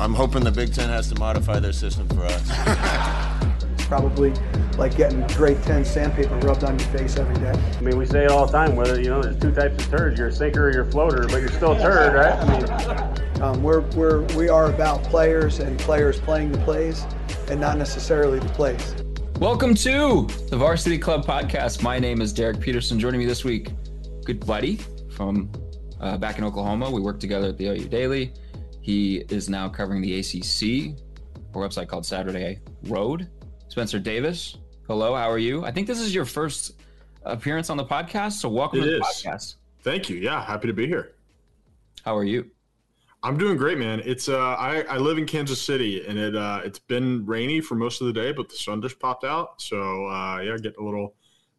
I'm hoping the Big Ten has to modify their system for us. it's Probably like getting grade 10 sandpaper rubbed on your face every day. I mean, we say it all the time, whether, you know, there's two types of turds. You're a sinker or you're a floater, but you're still a turd, right? I mean, Um, we're, we're, we are about players and players playing the plays and not necessarily the plays. Welcome to the Varsity Club podcast. My name is Derek Peterson. Joining me this week, good buddy from uh, back in Oklahoma. We work together at the OU Daily. He is now covering the ACC, a website called Saturday Road. Spenser Davis, hello. How are you? I think this is your first appearance on the podcast, so welcome It to the is. podcast. Thank you. Yeah, happy to be here. How are you? I'm doing great, man. It's uh, I, I live in Kansas City, and it uh, it's been rainy for most of the day, but the sun just popped out. So uh, yeah, getting a little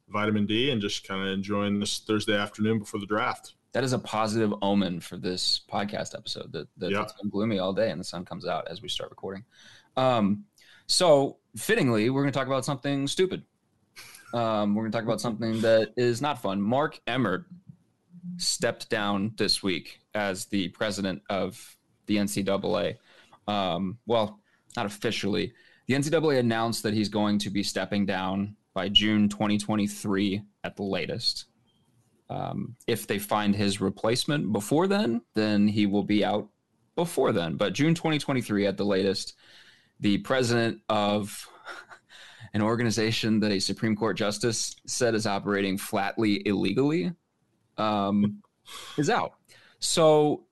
vitamin D and just kind of enjoying this Thursday afternoon before the draft. That is a positive omen for this podcast episode. That, that Yeah. it's been gloomy all day and the sun comes out as we start recording. Um, so fittingly, we're going to talk about something stupid. Um, we're going to talk about something that is not fun. Mark Emmert stepped down this week as the president of the NCAA. Um, well, not officially. The NCAA announced that he's going to be stepping down by June 2023 at the latest. Um, if they find his replacement before then, then he will be out before then. But June 2023 at the latest, the president of an organization that a Supreme Court justice said is operating flatly illegally um, is out. So,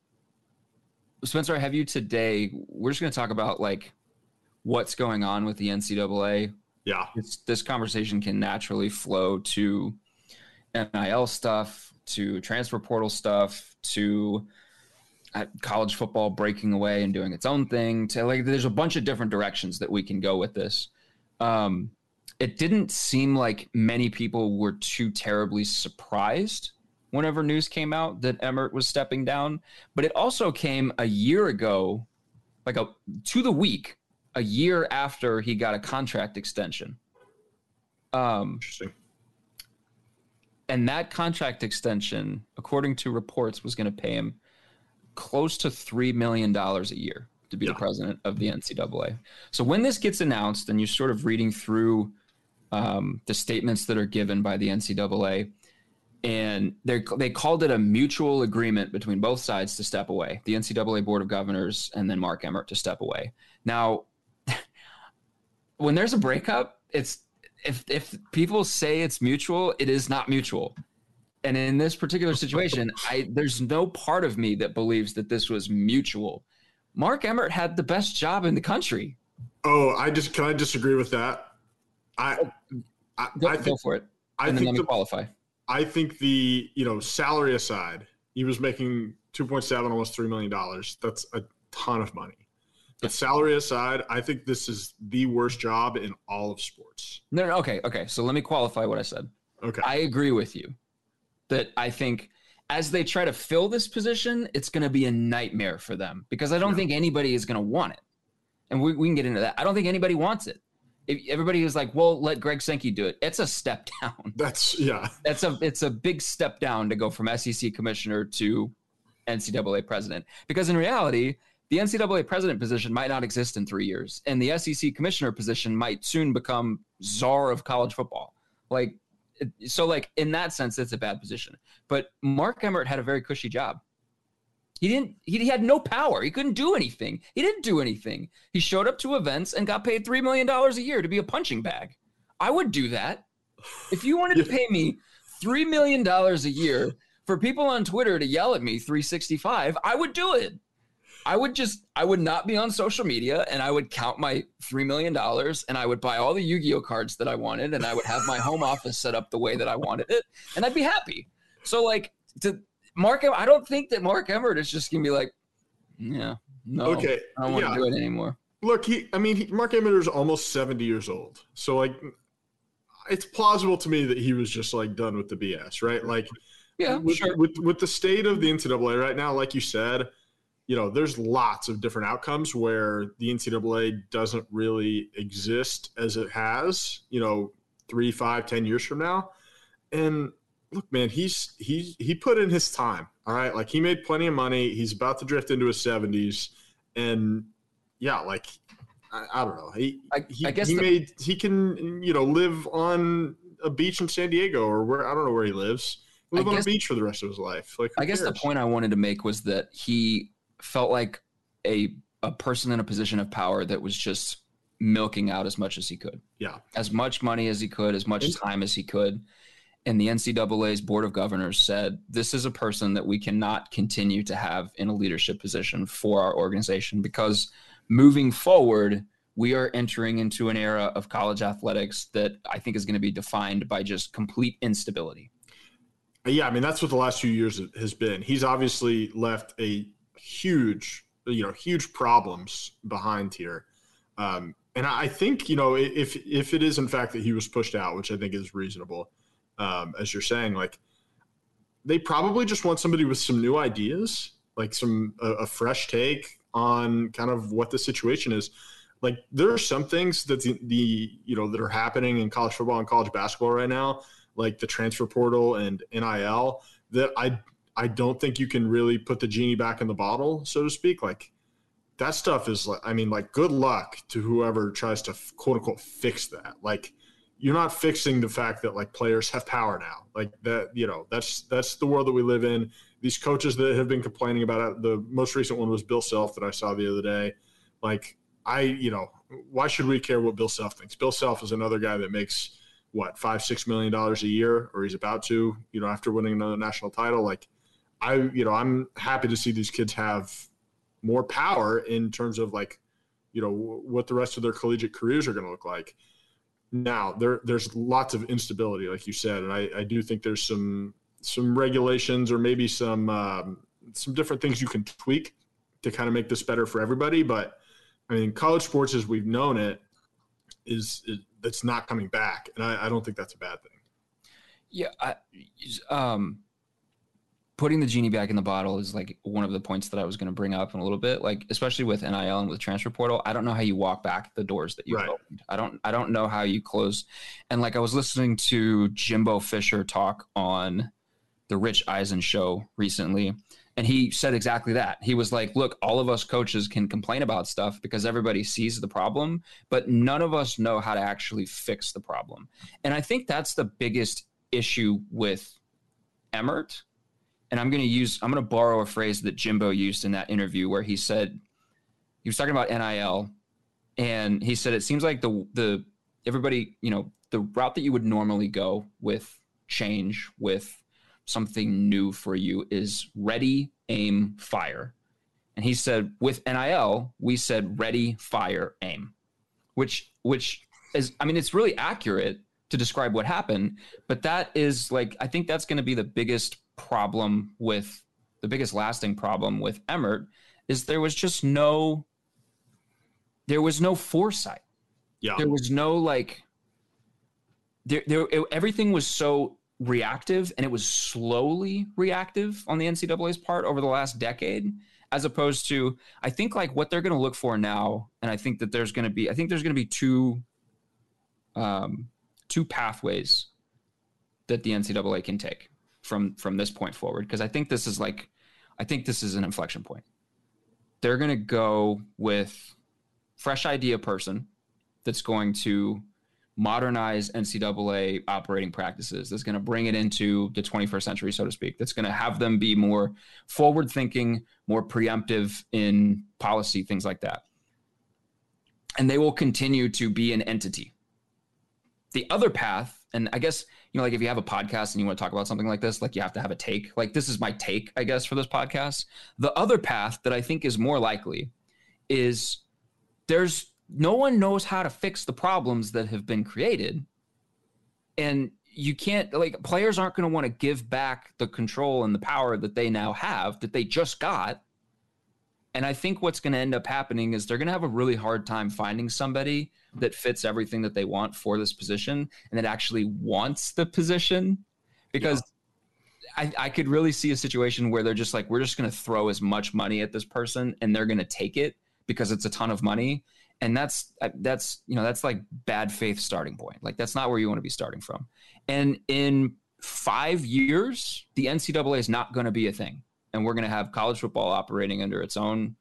Spenser, I have you today. We're just going to talk about like what's going on with the NCAA Yeah, this, this conversation can naturally flow to NIL stuff, to transfer portal stuff, to uh, college football breaking away and doing its own thing. To like, there's a bunch of different directions that we can go with this. Um, it didn't seem like many people were too terribly surprised whenever news came out that Emmert was stepping down, but it also came a year ago, like a to the week, a year after he got a contract extension. Um, interesting. And that contract extension, according to reports, was going to pay him close to $3 million a year to be the president of the NCAA. So when this gets announced and you're sort of reading through um, the statements that are given by the NCAA, and they they called it a mutual agreement between both sides to step away. The NCAA Board of Governors and then Mark Emmert to step away. Now, when there's a breakup, it's if if people say it's mutual, it is not mutual. And in this particular situation, I there's no part of me that believes that this was mutual. Mark Emmert had the best job in the country. Oh, I just can I disagree with that. I I, Go, I go think for it. I and then let think the, qualify. I think the you know salary aside, he was making two point seven, almost three million dollars. That's a ton of money. But salary aside, I think this is the worst job in all of sports. No, no, okay, okay. So let me qualify what I said. Okay. I agree with you that I think as they try to fill this position, it's going to be a nightmare for them because I don't Yeah. think anybody is going to want it. And we, we can get into that. I don't think anybody wants it. If everybody is like, well, let Greg Sankey do it. It's a step down. That's yeah. That's a it's a big step down to go from SEC commissioner to NCAA president. Because in reality, the NCAA president position might not exist in three years, and the SEC commissioner position might soon become czar of college football. Like, so like in that sense, it's a bad position. But Mark Emmert had a very cushy job. He didn't. He had no power. He couldn't do anything. He didn't do anything. He showed up to events and got paid three million dollars a year to be a punching bag. I would do that. If you wanted to pay me three million dollars a year for people on Twitter to yell at me 365, I would do it. I would just I would not be on social media and I would count my three million dollars and I would buy all the Yu-Gi-Oh cards that I wanted and I would have my home office set up the way that I wanted it and I'd be happy. So like to Mark, I don't think that Mark Emmert is just gonna be like, yeah, no, Okay. I don't want yeah. to do it anymore. look, he. I mean, he, Mark Emmert is almost seventy years old, so like, it's plausible to me that he was just like done with the BS, right? Like, Yeah, with, sure. with with the state of the NCAA right now, like you said, you know, there's lots of different outcomes where the NCAA doesn't really exist as it has, you know, three, five, ten years from now. And look, man, he's he he put in his time. All right, like he made plenty of money. He's about to drift into his seventies, and yeah, like I, I don't know. He I- he, I guess he the- made he can you know live on a beach in San Diego or where I don't know where he lives. I Live on a beach for the rest of his life. Like I guess the point I wanted to make was that he felt like a a person in a position of power that was just milking out as much as he could, Yeah. as much money as he could, as much time as he could. And the NCAA's board of governors said, "This is a person that we cannot continue to have in a leadership position for our organization because moving forward." We are entering into an era of college athletics that I think is going to be defined by just complete instability. Yeah, I mean that's what the last few years has been. He's obviously left a huge, you know, huge problems behind here. Um, and I think you know if if it is in fact that he was pushed out, which I think is reasonable, um, as you're saying, like they probably just want somebody with some new ideas, like some a, a fresh take on kind of what the situation is. Like there are some things that the, the you know that are happening in college football and college basketball right now like the transfer portal and NIL that I I don't think you can really put the genie back in the bottle, so to speak. Like that stuff is like I mean, like good luck to whoever tries to quote unquote fix that. Like you're not fixing the fact that like players have power now. Like that, you know, that's that's the world that we live in. These coaches that have been complaining about it. The most recent one was Bill Self that I saw the other day. Like I, you know, why should we care what Bill Self thinks? Bill Self is another guy that makes what five six million dollars a year or he's about to you know after winning another national title like i you know i'm happy to see these kids have more power in terms of like you know what the rest of their collegiate careers are going to look like now there there's lots of instability like you said and i i do think there's some some regulations or maybe some um, some different things you can tweak to kind of make this better for everybody but i mean college sports as we've known it is, is that's not coming back, and I, I don't think that's a bad thing. Yeah, I, um, putting the genie back in the bottle is like one of the points that I was going to bring up in a little bit. Like, especially with NIL and with transfer portal, I don't know how you walk back the doors that you Right. opened. I don't, I don't know how you close. And like, I was listening to Jimbo Fisher talk on the Rich Eisen show recently, and he said exactly that. He was like, "Look, all of us coaches can complain about stuff because everybody sees the problem, but none of us know how to actually fix the problem." And I think that's the biggest issue with Emmert. And I'm going to use, I'm going to borrow a phrase that Jimbo used in that interview where he said, he was talking about NIL and he said, it seems like the, the, everybody, you know, the route that you would normally go with change, with something new for you is ready, aim, fire. And he said, with NIL, we said ready, fire, aim, which, which is, I mean, it's really accurate to describe what happened, but that is like, I think that's going to be the biggest problem with the biggest lasting problem with Emmert is there was just no, there was no foresight. Yeah, There was no like, there, there, it- everything was so reactive and it was slowly reactive on the NCAA's part over the last decade, as opposed to, I think like what they're going to look for now. And I think that there's going to be, I think there's going to be two, um, two pathways that the NCAA can take from from this point forward because I think this is like I think this is an inflection point. They're going to go with fresh idea person that's going to modernize NCAA operating practices. That's going to bring it into the 21st century, so to speak. That's going to have them be more forward thinking, more preemptive in policy, things like that. And they will continue to be an entity. The other path, and I guess you know, like if you have a podcast and you want to talk about something like this, like you have to have a take. Like this is my take, I guess, for this podcast. The other path that I think is more likely is there's no one knows how to fix the problems that have been created. And you can't like players aren't going to want to give back the control and the power that they now have that they just got And I think what's going to end up happening is they're going to have a really hard time finding somebody that fits everything that they want for this position and that actually wants the position because I, I could really see a situation where they're just like, we're just going to throw as much money at this person and they're going to take it because it's a ton of money. And that's, that's, you know, that's like bad faith starting point. Like that's not where you want to be starting from. And in five years, the NCAA is not going to be a thing. And we're going to have college football operating under its own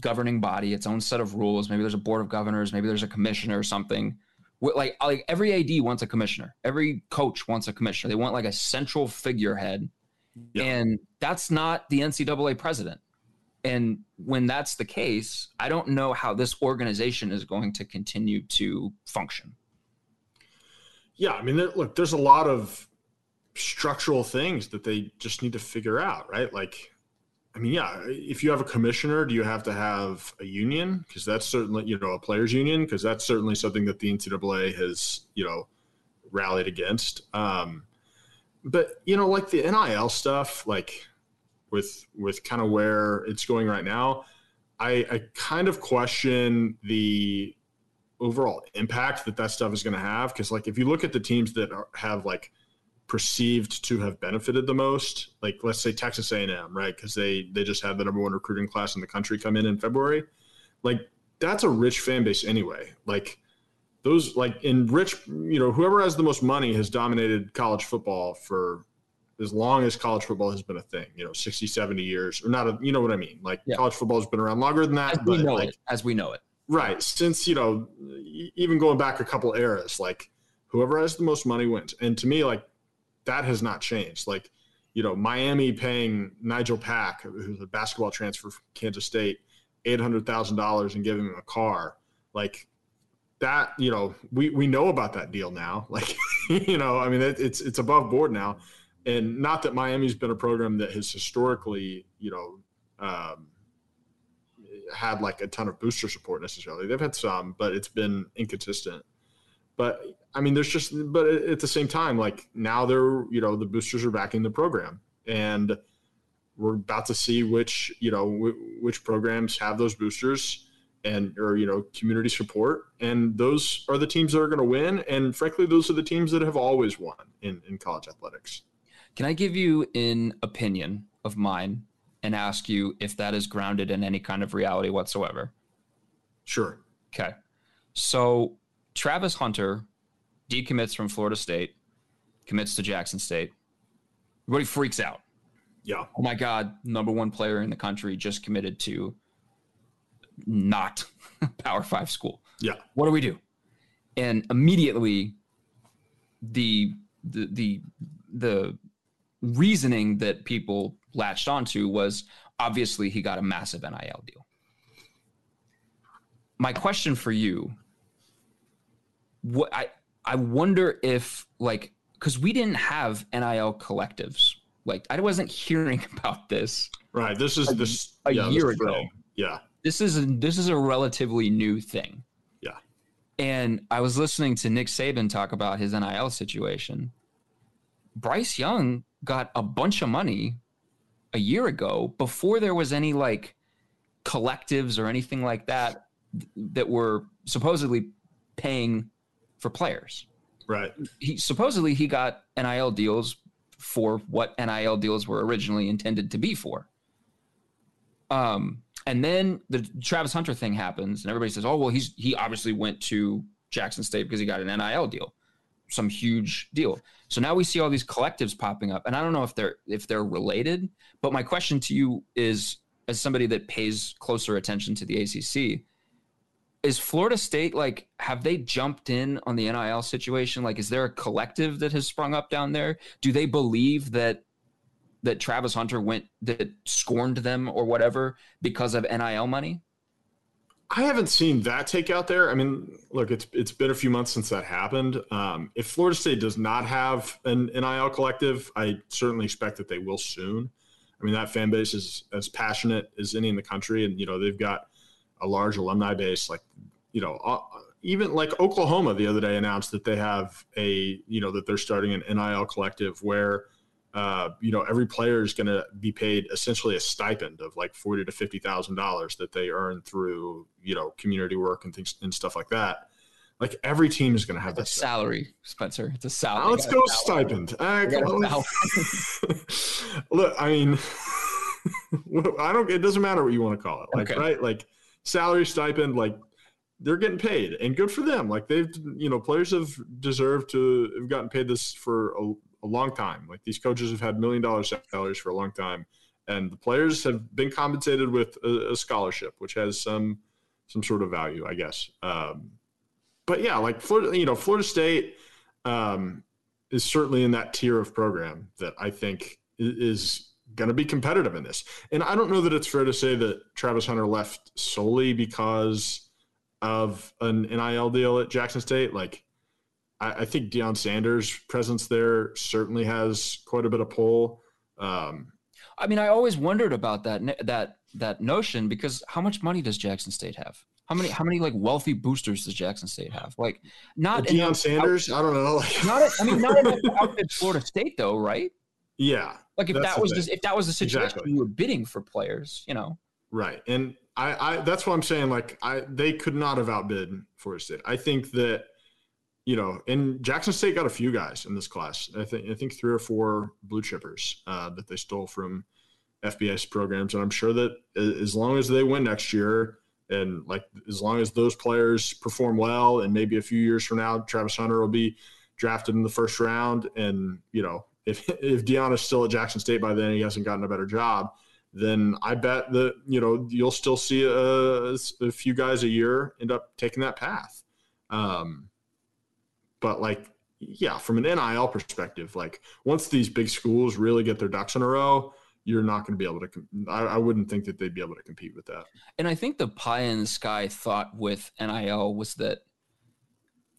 governing body, its own set of rules. Maybe there's a board of governors, maybe there's a commissioner or something like like every AD wants a commissioner, every coach wants a commissioner. They want like a central figurehead, yeah. and that's not the NCAA president. And when that's the case, I don't know how this organization is going to continue to function. Yeah, I mean, look, there's a lot of structural things that they just need to figure out, right? Like I mean, yeah, if you have a commissioner, do you have to have a union? Because that's certainly, you know, a players' union, because that's certainly something that the NCAA has, you know, rallied against. Um, but you know, like the NIL stuff, like with with kind of where it's going right now, I, I kind of question the overall impact that that stuff is going to have. Because like, if you look at the teams that are, have like perceived to have benefited the most like let's say texas a&m right? Because they they just had the number one recruiting class in the country come in in february. Like that's a rich fan base anyway. Like those like in rich you know whoever has the most money has dominated college football for as long as college football has been a thing you know 60 70 years or not a, you know what i mean? Like yeah. college football has been around longer than that as we know like, it as we know it. Right since you know even going back a couple eras like whoever has the most money wins. And to me like that has not changed. Like, you know, Miami paying Nijel Pack, who's a basketball transfer from Kansas State, eight hundred thousand dollars and giving him a car, like that. You know, we we know about that deal now. Like, you know, I mean, it, it's it's above board now, and not that Miami's been a program that has historically, you know. Um, had like a ton of booster support necessarily. They've had some, but it's been inconsistent. But I mean, there's just, but at the same time, like now they're, you know, the boosters are backing the program, and we're about to see which, you know, w- which programs have those boosters and or you know community support. And those are the teams that are going to win. And frankly those are the teams that have always won in, in college athletics. Can i give you an opinion of mine and ask you if that is grounded in any kind of reality whatsoever? Sure. Okay. So travis hunter decommits from Florida State, commits to Jackson State. Everybody freaks out. Yeah. Oh my God, number one player in the country just committed to not Power Five school. Yeah. What do we do? And immediately, the the the the reasoning that people latched onto was obviously he got a massive NIL deal. My question for you, what I I wonder if like because we didn't have NIL collectives. Like I wasn't hearing about this. Right. This is a, this a yeah, year this ago. Thing. Yeah. This is a, this is a relatively new thing. Yeah. And I was listening to Nick Saban talk about his NIL situation. Bryce Young got a bunch of money a year ago before there was any like collectives or anything like that that were supposedly paying for players. Right. He supposedly he got NIL deals for what NIL deals were originally intended to be for. Um, and then the Travis Hunter thing happens, and everybody says, "Oh, well, he's he obviously went to Jackson State because he got an NIL deal, some huge deal." So now we see all these collectives popping up, and I don't know if they're if they're related. But my question to you is, as somebody that pays closer attention to the ACC, is Florida State like have they jumped in on the NIL situation? Like is there a collective that has sprung up down there? Do they believe that that Travis Hunter went that scorned them or whatever because of NIL money? I haven't seen that take out there. I mean, look, it's it's been a few months since that happened. Um, if Florida State does not have an NIL collective, I certainly expect that they will soon. I mean, that fan base is as passionate as any in the country, and you know they've got a large alumni base. Like, you know, uh, even like Oklahoma the other day announced that they have a, you know, that they're starting an NIL collective where uh, you know, every player is going to be paid essentially a stipend of like forty to fifty thousand dollars that they earn through you know community work and things and stuff like that. Like every team is going to have that a salary, Spenser. It's a salary. now, let's go stipend. Uh, You got a come on. Look, I mean, I don't. It doesn't matter what you want to call it. Like, Okay. right? Like salary, stipend. Like they're getting paid, and good for them. Like they've, you know, players have deserved to have gotten paid this for a, a long time. Like these coaches have had million dollar salaries for a long time, and the players have been compensated with a, a scholarship, which has some some sort of value, I guess. Um, but yeah, like Florida, you know, Florida State um, is certainly in that tier of program that I think is going to be competitive in this. And I don't know that it's fair to say that Travis Hunter left solely because of an NIL deal at Jackson State. Like, I, I think Deion Sanders' presence there certainly has quite a bit of pull. Um, I mean, I always wondered about that that that notion because how much money does Jackson State have? How many how many like wealthy boosters does Jackson State have? Like not Deion enough- Sanders, I don't know. Like, Not I mean not enough outfit Florida State though, right? Yeah, Like if that was just if that was the situation, Exactly. you were bidding for players, you know. Right. And I, I that's what I'm saying. Like I they could not have outbid Florida State. I think that, you know, and Jackson State got a few guys in this class. I think I think three or four blue chippers uh, that they stole from FBS programs. And I'm sure that as long as they win next year and like as long as those players perform well and maybe a few years from now, Travis Hunter will be drafted in the first round. And, you know, if if Deion is still at Jackson State by then, he hasn't gotten a better job then I bet that you know you'll still see a, a few guys a year end up taking that path. Um, but like, yeah, from an NIL perspective, like once these big schools really get their ducks in a row, you're not going to be able to. I, I wouldn't think that they'd be able to compete with that. And I think the pie in the sky thought with NIL was that,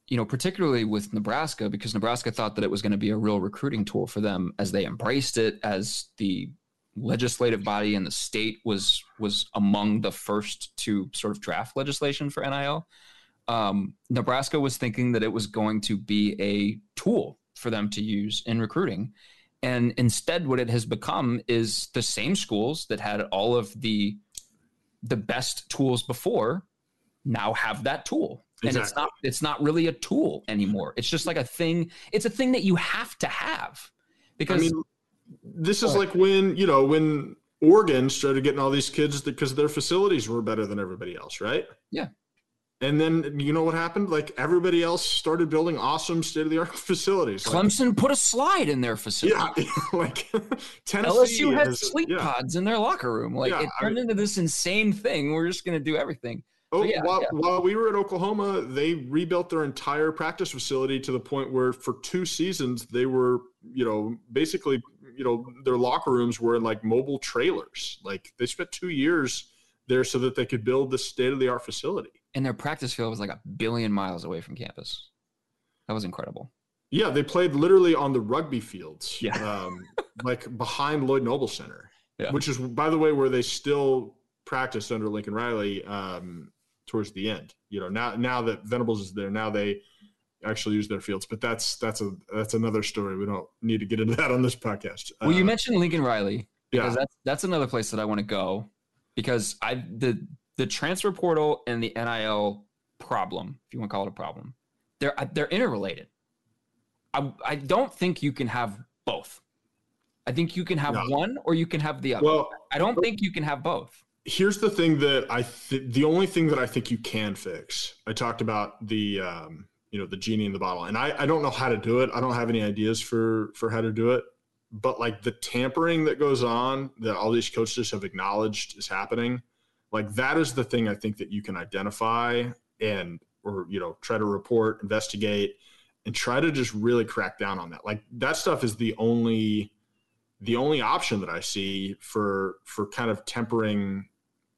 you know, particularly with Nebraska, because Nebraska thought that it was going to be a real recruiting tool for them as they embraced it, as the legislative body in the state was was among the first to sort of draft legislation for NIL. Um, Nebraska was thinking that it was going to be a tool for them to use in recruiting. And instead, what it has become is the same schools that had all of the the best tools before now have that tool and it's not it's not really a tool anymore it's just like a thing it's a thing that you have to have because I mean, this is like when you know when Oregon started getting all these kids because their facilities were better than everybody else, right? Yeah. And then you know what happened? Like everybody else started building awesome state of the art facilities. Like, clemson put a slide in their facility Yeah, like Tennessee lsu had sleep yeah. pods in their locker room like Yeah, it I turned into this insane thing we're just going to do everything Oh, yeah, while, yeah. while we were at Oklahoma, they rebuilt their entire practice facility to the point where for two seasons they were, you know, basically, you know, their locker rooms were in like mobile trailers. Like they spent two years there so that they could build this state of the art facility. and their practice field was like a billion miles away from campus that was incredible Yeah, they played literally on the rugby fields, Yeah. um, like behind Lloyd Noble Center, Yeah. which is, by the way, where they still practiced under Lincoln Riley um, towards the end. You know, now now that Venables is there, now they actually use their fields. But that's that's a that's another story. We don't need to get into that on this podcast. Well, you Uh, mentioned Lincoln Riley because yeah, that's that's another place that I want to go because I the the transfer portal and the NIL problem, if you want to call it a problem, they're they're interrelated. I I don't think you can have both. I think you can have No. one or you can have the other. well, I don't think you can have both. Here's the thing that I th- the only thing that I think you can fix. I talked about the um, you know the genie in the bottle, and I I don't know how to do it. I don't have any ideas for for how to do it. But like the tampering that goes on that all these coaches have acknowledged is happening, like that is the thing I think that you can identify and or you know try to report, investigate, and try to just really crack down on that. Like that stuff is the only the only option that I see for for kind of tempering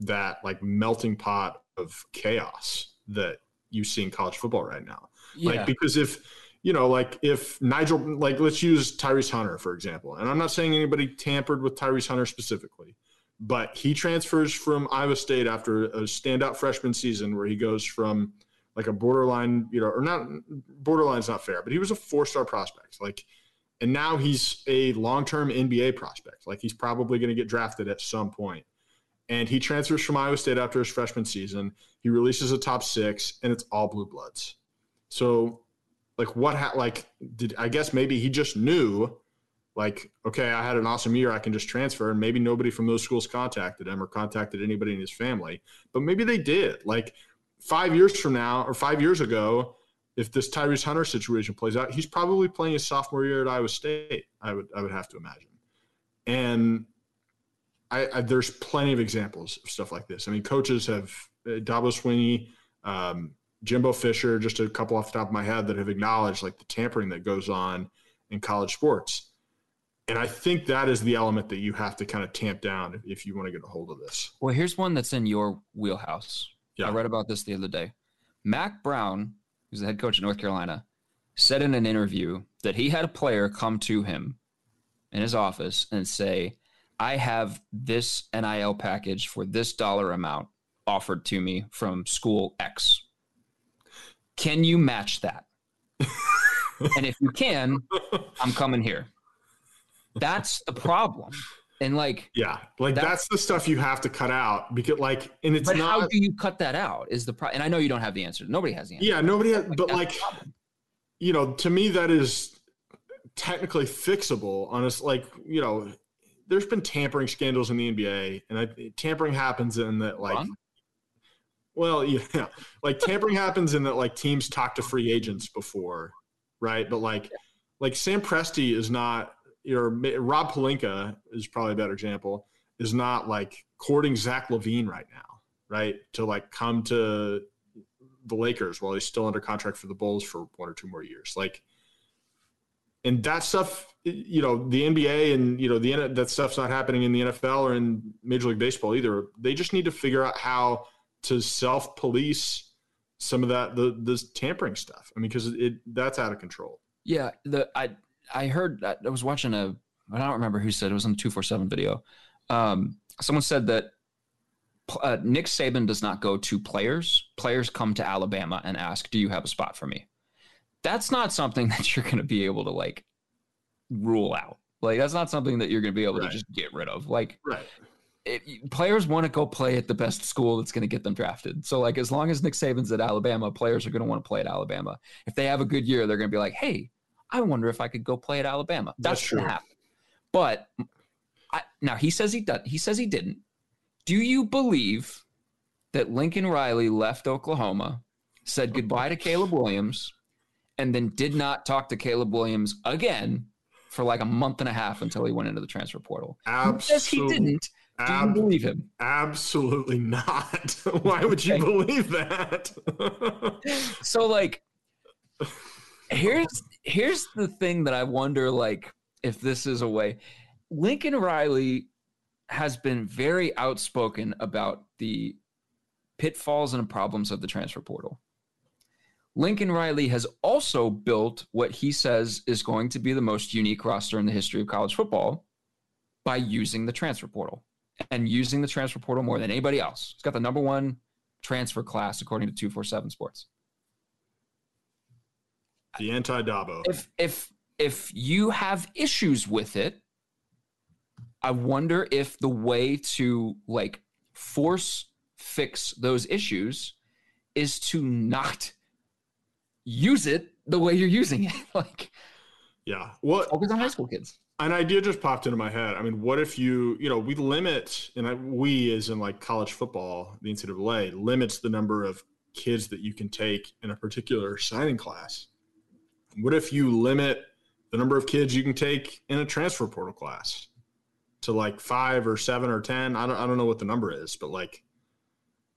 that like melting pot of chaos that you see in college football right now. Yeah. Like because if you know, like if Nijel, like let's use Tyrese Hunter for example, and I'm not saying anybody tampered with Tyrese Hunter specifically, but he transfers from Iowa State after a standout freshman season where he goes from like a borderline, you know, or not borderline's not fair, but he was a four star prospect, like, and now he's a long-term NBA prospect. Like he's probably going to get drafted at some point. And he transfers from Iowa State after his freshman season. He releases a top six, and it's all blue bloods. So, like, what? Ha- like, did I guess maybe he just knew, like, okay, I had an awesome year. I can just transfer, and maybe nobody from those schools contacted him or contacted anybody in his family, but maybe they did. Like, five years from now or five years ago, if this Tyrese Hunter situation plays out, he's probably playing his sophomore year at Iowa State. I would I would have to imagine, and I, I there's plenty of examples of stuff like this. I mean, coaches have uh, Dabo Swinney, um, Jimbo Fisher, just a couple off the top of my head that have acknowledged like the tampering that goes on in college sports. And I think that is the element that you have to kind of tamp down if, if you want to get a hold of this. Well, here's one that's in your wheelhouse. Yeah. I read about this the other day. Mack Brown, who's the head coach of North Carolina, said in an interview that he had a player come to him in his office and say, I have this NIL package for this dollar amount offered to me from school X. Can you match that? and if you can, I'm coming here. That's the problem. And like, Yeah, like That- that's the stuff you have to cut out because, like, and it's but how do you cut that out? Is the pro- and I know you don't have the answer. Nobody has the answer. Yeah, nobody. Has, but like, you know, to me, that is technically fixable. Honest, like, you know, there's been tampering scandals in the NBA, and I, tampering happens in that, like, well, yeah, like tampering happens in that, like, teams talk to free agents before, right? But like, like Sam Presti is not, or Rob Pelinka is probably a better example, is not like courting Zach LaVine right now, right? To like come to the Lakers while he's still under contract for the Bulls for one or two more years. Like, and that stuff, you know, the NBA and you know the that stuff's not happening in the NFL or in Major League Baseball either. They just need to figure out how to self police some of that the the tampering stuff. I mean, because it that's out of control. Yeah, the I I heard I was watching a I don't remember who said it was on the two four seven video. Um, someone said that uh, Nick Saban does not go to players. Players come to Alabama and ask, "Do you have a spot for me?" That's not something that you're going to be able to like rule out. Like that's not something that you're going to be able Right. to just get rid of. Like Right. it, players want to go play at the best school that's going to get them drafted. So like as long as Nick Saban's at Alabama, players are going to want to play at Alabama. If they have a good year, they're going to be like, "Hey, I wonder if I could go play at Alabama." That's, That's true. But I, now he says he does. He says he didn't. Do you believe that Lincoln Riley left Oklahoma, said goodbye to Caleb Williams, and then did not talk to Caleb Williams again for like a month and a half until he went into the transfer portal? He says he Absolutely. didn't. Do you Ab- believe him? Absolutely not. Why would you believe that? so like here's here's the thing that i wonder like if this is a way lincoln riley has been very outspoken about the pitfalls and problems of the transfer portal lincoln riley has also built what he says is going to be the most unique roster in the history of college football by using the transfer portal and using the transfer portal more than anybody else he's got the number one transfer class according to 247 sports the anti Dabo. if if if you have issues with it i wonder if the way to like force fix those issues is to not use it the way you're using it like Yeah. What focus on high school kids an idea just popped into my head. I mean, what if you, you know, we limit, and I, we as in like college football, the NCAA limits the number of kids that you can take in a particular signing class. What if you limit the number of kids you can take in a transfer portal class to like five or seven or ten? I don't, I don't know what the number is, but like,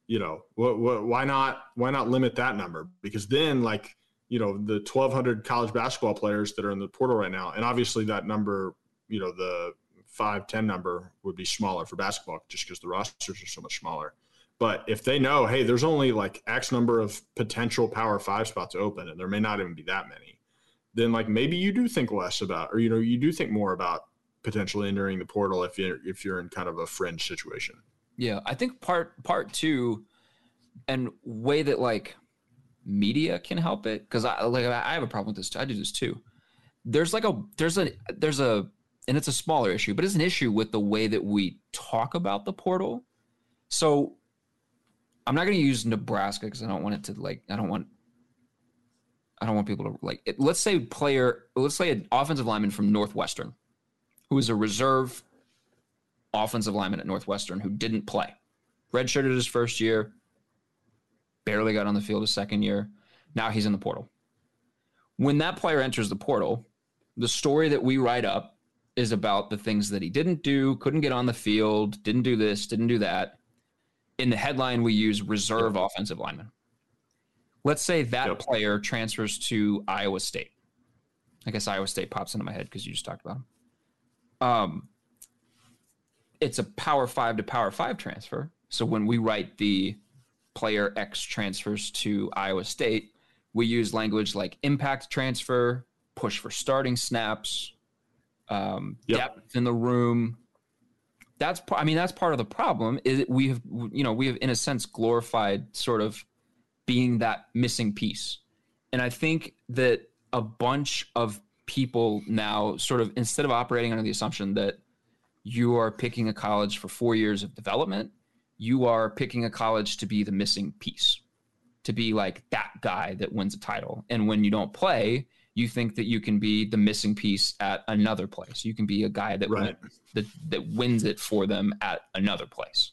you know, what, what, why not, why not limit that number? Because then, like, you know the 1200 college basketball players that are in the portal right now and obviously that number you know the 510 number would be smaller for basketball just because the rosters are so much smaller but if they know hey there's only like x number of potential power five spots open and there may not even be that many then like maybe you do think less about or you know you do think more about potentially entering the portal if you're if you're in kind of a fringe situation yeah i think part part two and way that like media can help it because i like i have a problem with this too. i do this too there's like a there's a there's a and it's a smaller issue, but it's an issue with the way that we talk about the portal. So I'm not going to use Nebraska because I don't want it to like I don't want I don't want people to like it. Let's say player, let's say an offensive lineman from Northwestern, who is a reserve offensive lineman at Northwestern who didn't play, redshirted his first year, barely got on the field his second year. Now he's in the portal. When that player enters the portal, the story that we write up is about the things that he didn't do, couldn't get on the field, didn't do this, didn't do that. In the headline, we use reserve yep. offensive lineman. Let's say that yep. player transfers to Iowa State. I guess Iowa State pops into my head because you just talked about him. Um, it's a power five to power five transfer. So when we write the player X transfers to Iowa State, we use language like impact transfer, push for starting snaps, um, yep. depth in the room. That's I mean that's part of the problem is we have you know we have in a sense glorified sort of being that missing piece, and I think that a bunch of people now sort of instead of operating under the assumption that you are picking a college for four years of development, you are picking a college to be the missing piece, to be like that guy that wins a title, and when you don't play, you think that you can be the missing piece at another place. You can be a guy that right. wins, that that wins it for them at another place.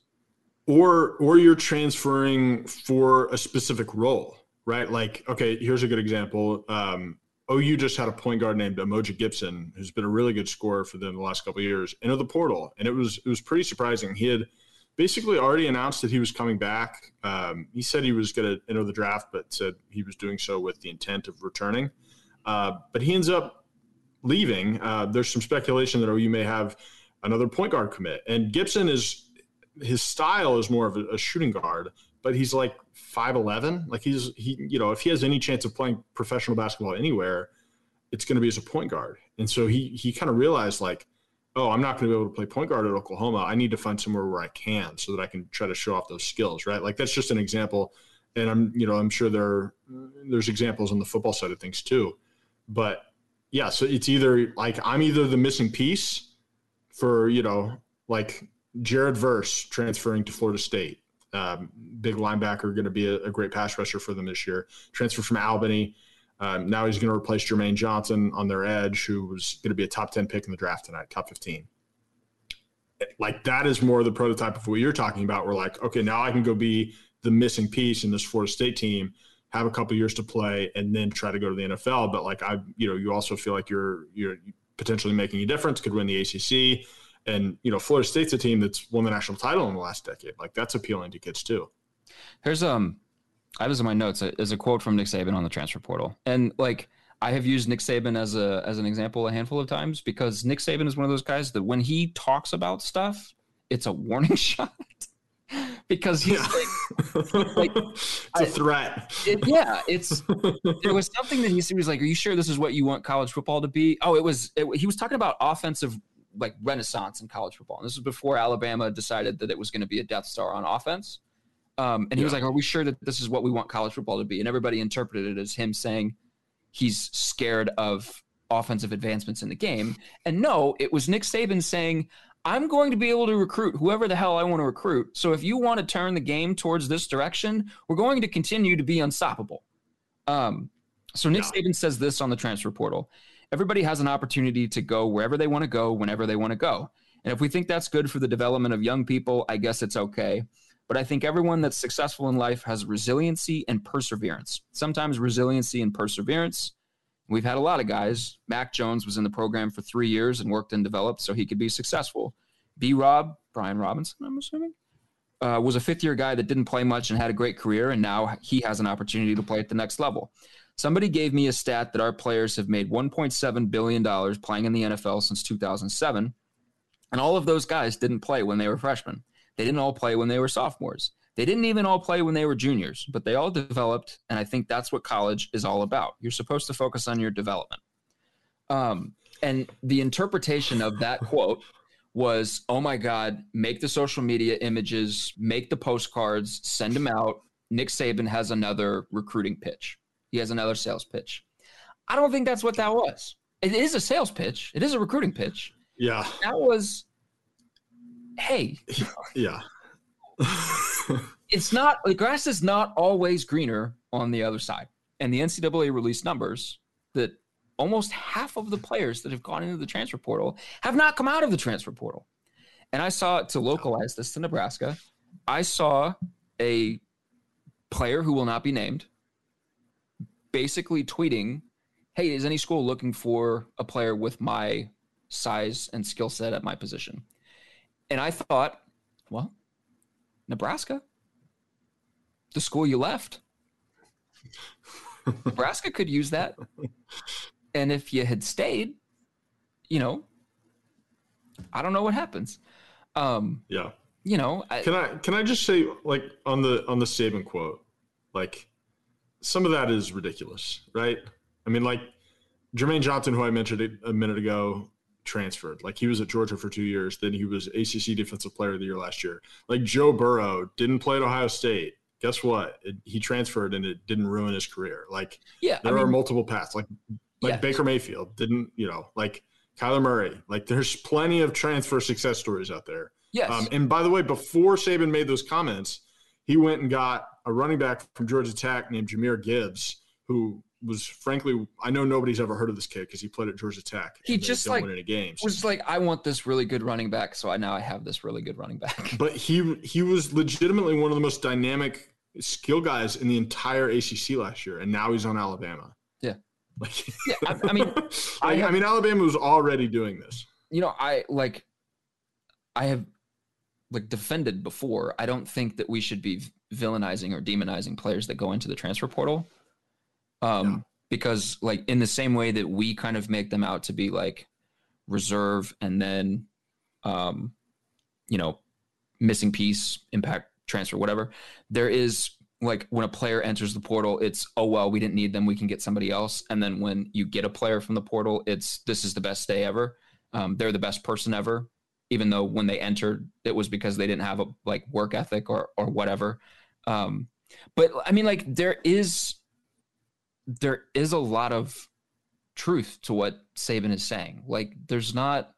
Or or you're transferring for a specific role, right? Like, okay, here's a good example. Um, OU just had a point guard named Umoja Gibson, who's been a really good scorer for them the last couple years, into the portal, and it was it was pretty surprising. He had basically already announced that he was coming back. Um, he said he was going to enter the draft, but said he was doing so with the intent of returning. Uh, but he ends up leaving. Uh, there's some speculation that OU may have another point guard commit. And Gibson is his style is more of a, a shooting guard, but he's like 5'11. Like he's he, you know, if he has any chance of playing professional basketball anywhere, it's going to be as a point guard. And so he he kind of realized like, oh, I'm not going to be able to play point guard at Oklahoma. I need to find somewhere where I can so that I can try to show off those skills, right? Like that's just an example. And I'm, you know, I'm sure there there's examples on the football side of things too. But yeah, so it's either like I'm either the missing piece for, you know, like Jared Verse transferring to Florida State. Um, big linebacker, going to be a, a, great pass rusher for them this year. Transfer from Albany. Um, now he's going to replace Jermaine Johnson on their edge, who was going to be a top 10 pick in the draft tonight, top 15. Like that is more the prototype of what you're talking about. We're like, okay, now I can go be the missing piece in this Florida State team have a couple years to play, and then try to go to the NFL. But like I, you know, you also feel like you're you're potentially making a difference. Could win the ACC, and you know, Florida State's a team that's won the national title in the last decade. Like that's appealing to kids too. Here's um, I have this in my notes. Is a quote from Nick Saban on the transfer portal, and like. I have used Nick Saban as a as an example a handful of times because Nick Saban is one of those guys that when he talks about stuff, it's a warning shot because he's yeah. like, like, it's a threat. It, yeah, it's it was something that he, he was like, "Are you sure this is what you want college football to be?" Oh, it was. It, he was talking about offensive like renaissance in college football, and this was before Alabama decided that it was going to be a Death Star on offense. Um, and he yeah. was like, "Are we sure that this is what we want college football to be?" And everybody interpreted it as him saying he's scared of offensive advancements in the game. And no, it was Nick Saban saying, I'm going to be able to recruit whoever the hell I want to recruit. So if you want to turn the game towards this direction, we're going to continue to be unstoppable. Um, so Nick yeah. Saban says this on the transfer portal. Everybody has an opportunity to go wherever they want to go, whenever they want to go. And if we think that's good for the development of young people, I guess it's okay. But I think everyone that's successful in life has resiliency and perseverance. Sometimes resiliency and perseverance We've had a lot of guys. Mac Jones was in the program for three years and worked and developed so he could be successful. B Rob, Brian Robinson, I'm assuming, uh, was a fifth year guy that didn't play much and had a great career, and now he has an opportunity to play at the next level. Somebody gave me a stat that our players have made $1.7 billion playing in the NFL since 2007. And all of those guys didn't play when they were freshmen. They didn't all play when they were sophomores. They didn't even all play when they were juniors, but they all developed. And I think that's what college is all about. You're supposed to focus on your development. Um, and the interpretation of that quote was, oh my God, make the social media images, make the postcards, send them out. Nick Saban has another recruiting pitch. He has another sales pitch. I don't think that's what that was. it is a sales pitch. It is a recruiting pitch. Yeah. That was, hey, Yeah. it's not the grass is not always greener on the other side. And the NCAA released numbers that almost half of the players that have gone into the transfer portal have not come out of the transfer portal. And I saw to localize this to Nebraska, I saw a player who will not be named basically tweeting, Hey, is any school looking for a player with my size and skill set at my position? And I thought, well, Nebraska, the school you left. Nebraska could use that. And if you had stayed, you know, I don't know what happens. Um, Yeah. you know, I, Can I can I just say like on the on the Saban quote, like some of that is ridiculous, right? I mean, like Jermaine Johnson, who I mentioned a- minute ago, transferred. Like he was at Georgia for two years, then he was ACC Defensive Player of the Year last year. Like Joe Burrow didn't play at Ohio State. Guess what? It, he transferred and it didn't ruin his career. Like yeah, I there are mean, multiple paths. Like like Yeah. Baker Mayfield didn't, you know, like Kyler Murray. Like there's plenty of transfer success stories out there. yes, Um, and by the way, before Saban made those comments, he went and got a running back from Georgia Tech named Jahmyr Gibbs, who was frankly, I know nobody's ever heard of this kid because he played at Georgia Tech. He just, like, win any games. was like, I want this really good running back, so I now I have this really good running back. but he he was legitimately one of the most dynamic skill guys in the entire ACC last year, and now he's on Alabama. Yeah. like Yeah, I- I mean, like, I I, mean, Alabama was already doing this. you know, I like, I have like defended before. I don't think that we should be villainizing or demonizing players that go into the transfer portal. Um, Yeah. because like in the same way that we kind of make them out to be like reserve and then, um, you know, missing piece, impact transfer, whatever. There is like when a player enters the portal, it's oh well, we didn't need them, we can get somebody else. And then when you get a player from the portal, it's this is the best day ever. Um, they're the best person ever, even though when they entered, it was because they didn't have a like work ethic or or whatever. Um, but I mean, like there is there is a lot of truth to what Saban is saying. Like there's not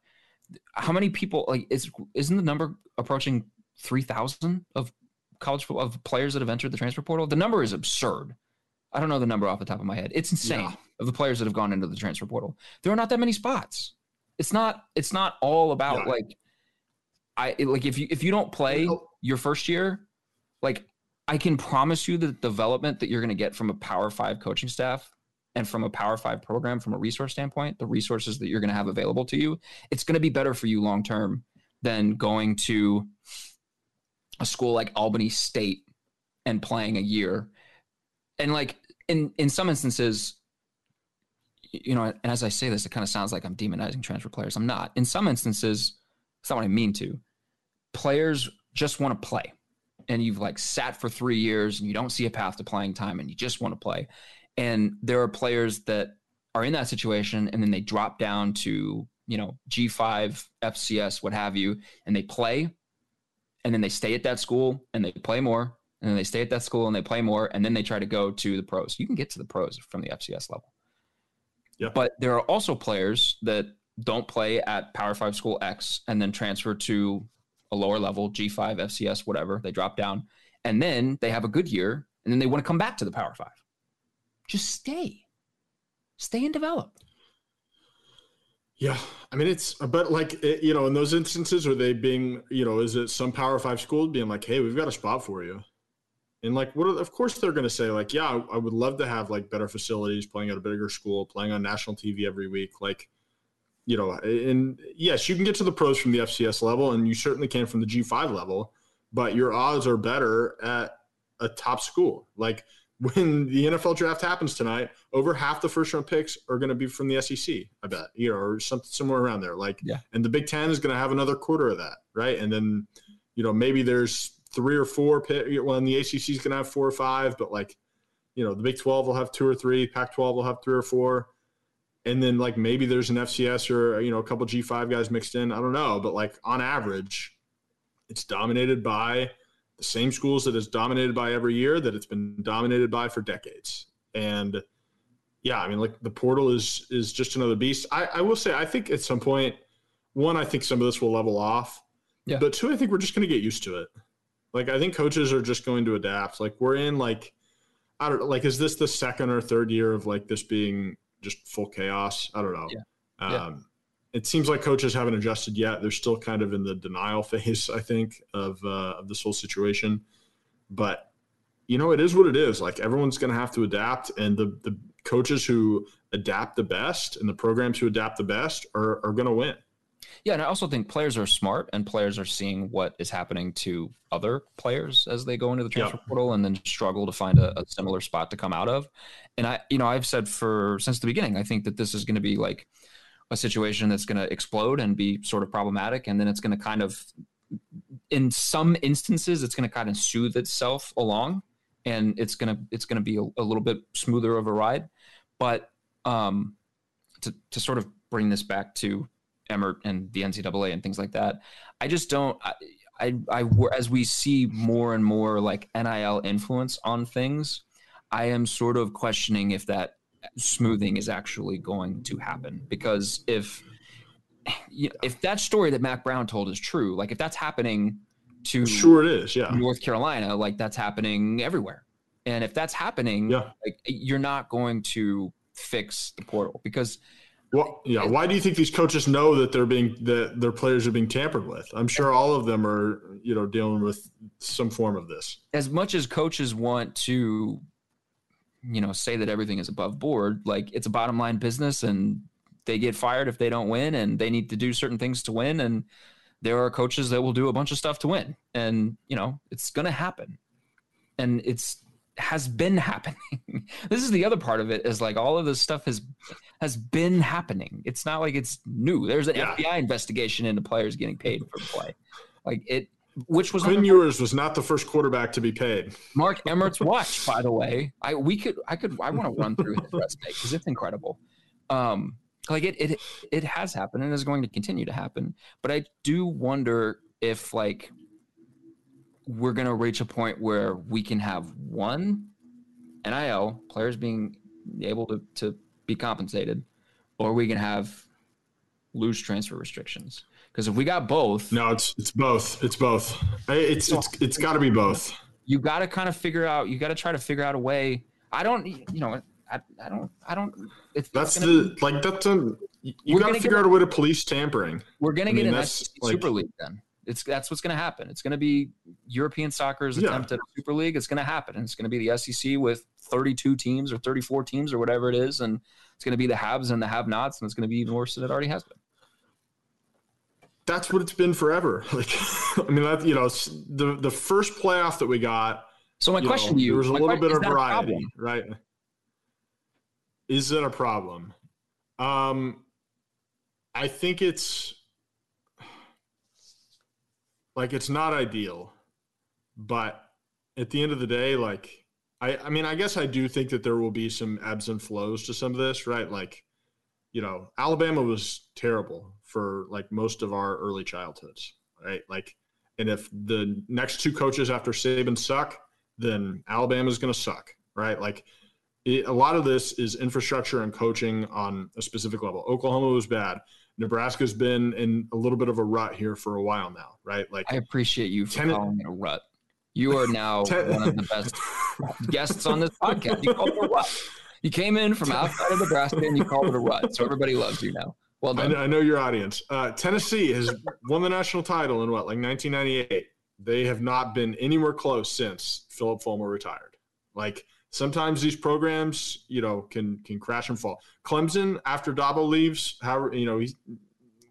how many people like is isn't the number approaching three thousand of college football of players that have entered the transfer portal? The number is absurd. I don't know the number off the top of my head. It's insane Yeah. of the players that have gone into the transfer portal. There are not that many spots. It's not. It's not all about Yeah. like. I like if you if you don't play your first year, like I can promise you the development that you're going to get from a Power Five coaching staff and from a Power Five program, from a resource standpoint, the resources that you're going to have available to you, it's going to be better for you long term than going to a school like Albany State and playing a year. And like in in some instances, you know, and as I say this, it kind of sounds like I'm demonizing transfer players. I'm not. In some instances, it's not what I mean to. Players just want to play. And you've like sat for three years and you don't see a path to playing time and you just want to play. And there are players that are in that situation and then they drop down to, you know, G5, FCS, what have you, and they play and then they stay at that school and they play more and then they stay at that school and they play more and then they try to go to the pros. You can get to the pros from the FCS level. Yeah. But there are also players that don't play at Power 5 school X and then transfer to a lower level, G5, FCS, whatever. They drop down and then they have a good year and then they want to come back to the Power 5. Just stay. Stay and develop. Yeah, I mean it's but like it, you know in those instances are they being you know is it some Power Five school being like hey we've got a spot for you, and like what are- of course they're going to say like yeah I, I would love to have like better facilities playing at a bigger school playing on national TV every week like you know and yes you can get to the pros from the FCS level and you certainly can from the G5 level, but your odds are better at a top school like when the NFL draft happens tonight, over half the first round picks are going to be from the SEC. I bet, you know, or something somewhere around there. Like, Yeah. and the Big Ten is going to have another quarter of that, right? And then, you know, maybe there's three or four. Pick, well, and the ACC is going to have four or five, but like, you know, the Big Twelve will have two or three. Pac twelve will have three or four. And then like maybe there's an FCS or you know a couple G five guys mixed in. I don't know, but like on average, it's dominated by the same schools that it's dominated by every year that it's been dominated by for decades. And yeah, I mean, like the portal is is just another beast. I, I will say, I think at some point, one, I think some of this will level off. Yeah. But two, I think we're just going to get used to it. Like, I think coaches are just going to adapt. Like, we're in like, I don't like, is this the second or third year of like this being just full chaos? I don't know. Yeah. Um, Yeah. It seems like coaches haven't adjusted yet. They're still kind of in the denial phase, I think, of uh, of this whole situation. But you know, it is what it is. Like everyone's going to have to adapt, and the the coaches who adapt the best and the programs who adapt the best are are going to win. Yeah, and I also think players are smart and players are seeing what is happening to other players as they go into the transfer portal and then struggle to find a, a similar spot to come out of. And I, you know, I've said for since the beginning, I think that this is going to be like a situation that's going to explode and be sort of problematic, and then it's going to kind of, in some instances, it's going to kind of soothe itself along, and it's gonna it's gonna be a, a little bit smoother of a ride. But um, to to sort of bring this back to Emmert and the NCAA and things like that. I just don't. I, I, I, as we see more and more like NIL influence on things, I am sort of questioning if that smoothing is actually going to happen. Because if you know, if that story that Mack Brown told is true, like if that's happening to Sure, it is. Yeah. North Carolina, like that's happening everywhere. And if that's happening, Yeah. like you're not going to fix the portal because Well, yeah. Why do you think these coaches know that they're being that their players are being tampered with? I'm sure all of them are, you know, dealing with some form of this. as much as coaches want to you know say that everything is above board like it's a bottom line business and they get fired if they don't win and they need to do certain things to win and there are coaches that will do a bunch of stuff to win and you know it's going to happen and it's has been happening this is the other part of it is like all of this stuff has has been happening it's not like it's new there's an Yeah. fbi investigation into players getting paid for play like it which was Quinn Ewers was not the first quarterback to be paid. Mark Emmert's watch, by the way. I we could I could I want to run through his resume because it's incredible. Um, like it it it has happened and is going to continue to happen. But I do wonder if like we're gonna reach a point where we can have one NIL players being able to to be compensated, or we can have loose transfer restrictions. Because if we got both, No, it's it's both. It's both. It's it's it's got to be both. you got to kind of figure out you got to try to figure out a way i don't you know i, I don't i don't it's, That's it's the like that's a you got to figure get out a way to police tampering. we're gonna I get mean, an that's, SEC like- super league then it's that's what's gonna happen it's gonna be european soccer's Yeah. attempt at a super league it's gonna happen and it's gonna be the sec with 32 teams or 34 teams or whatever it is and it's gonna be the haves and the have nots and it's gonna be even worse than it already has been That's what it's been forever. Like I mean that you know the the first playoff that we got so my question know, to you there was a little question- bit of variety, right? Is it a problem? Um, I think it's like it's not ideal, but at the end of the day, like I, I mean, I guess I do think that there will be some ebbs and flows to some of this, right? Like, you know, Alabama was terrible for like most of our early childhoods, right? Like, and if the next two coaches after Saban suck, then Alabama's going to suck, right? Like, it, a lot of this is infrastructure and coaching on a specific level. Oklahoma was bad. Nebraska's been in a little bit of a rut here for a while now, right? Like, i appreciate you for Ten- calling it a rut you are now Ten- one of the best guests on this podcast. You called it a rut. You came in from outside of Nebraska and you called it a rut. So everybody loves you now. Well I done. know, I know your audience. Uh, Tennessee has won the national title in what, like 1998. They have not been anywhere close since Phillip Fulmer retired. Like sometimes these programs, you know, can can crash and fall. Clemson after Dabo leaves, how you know he's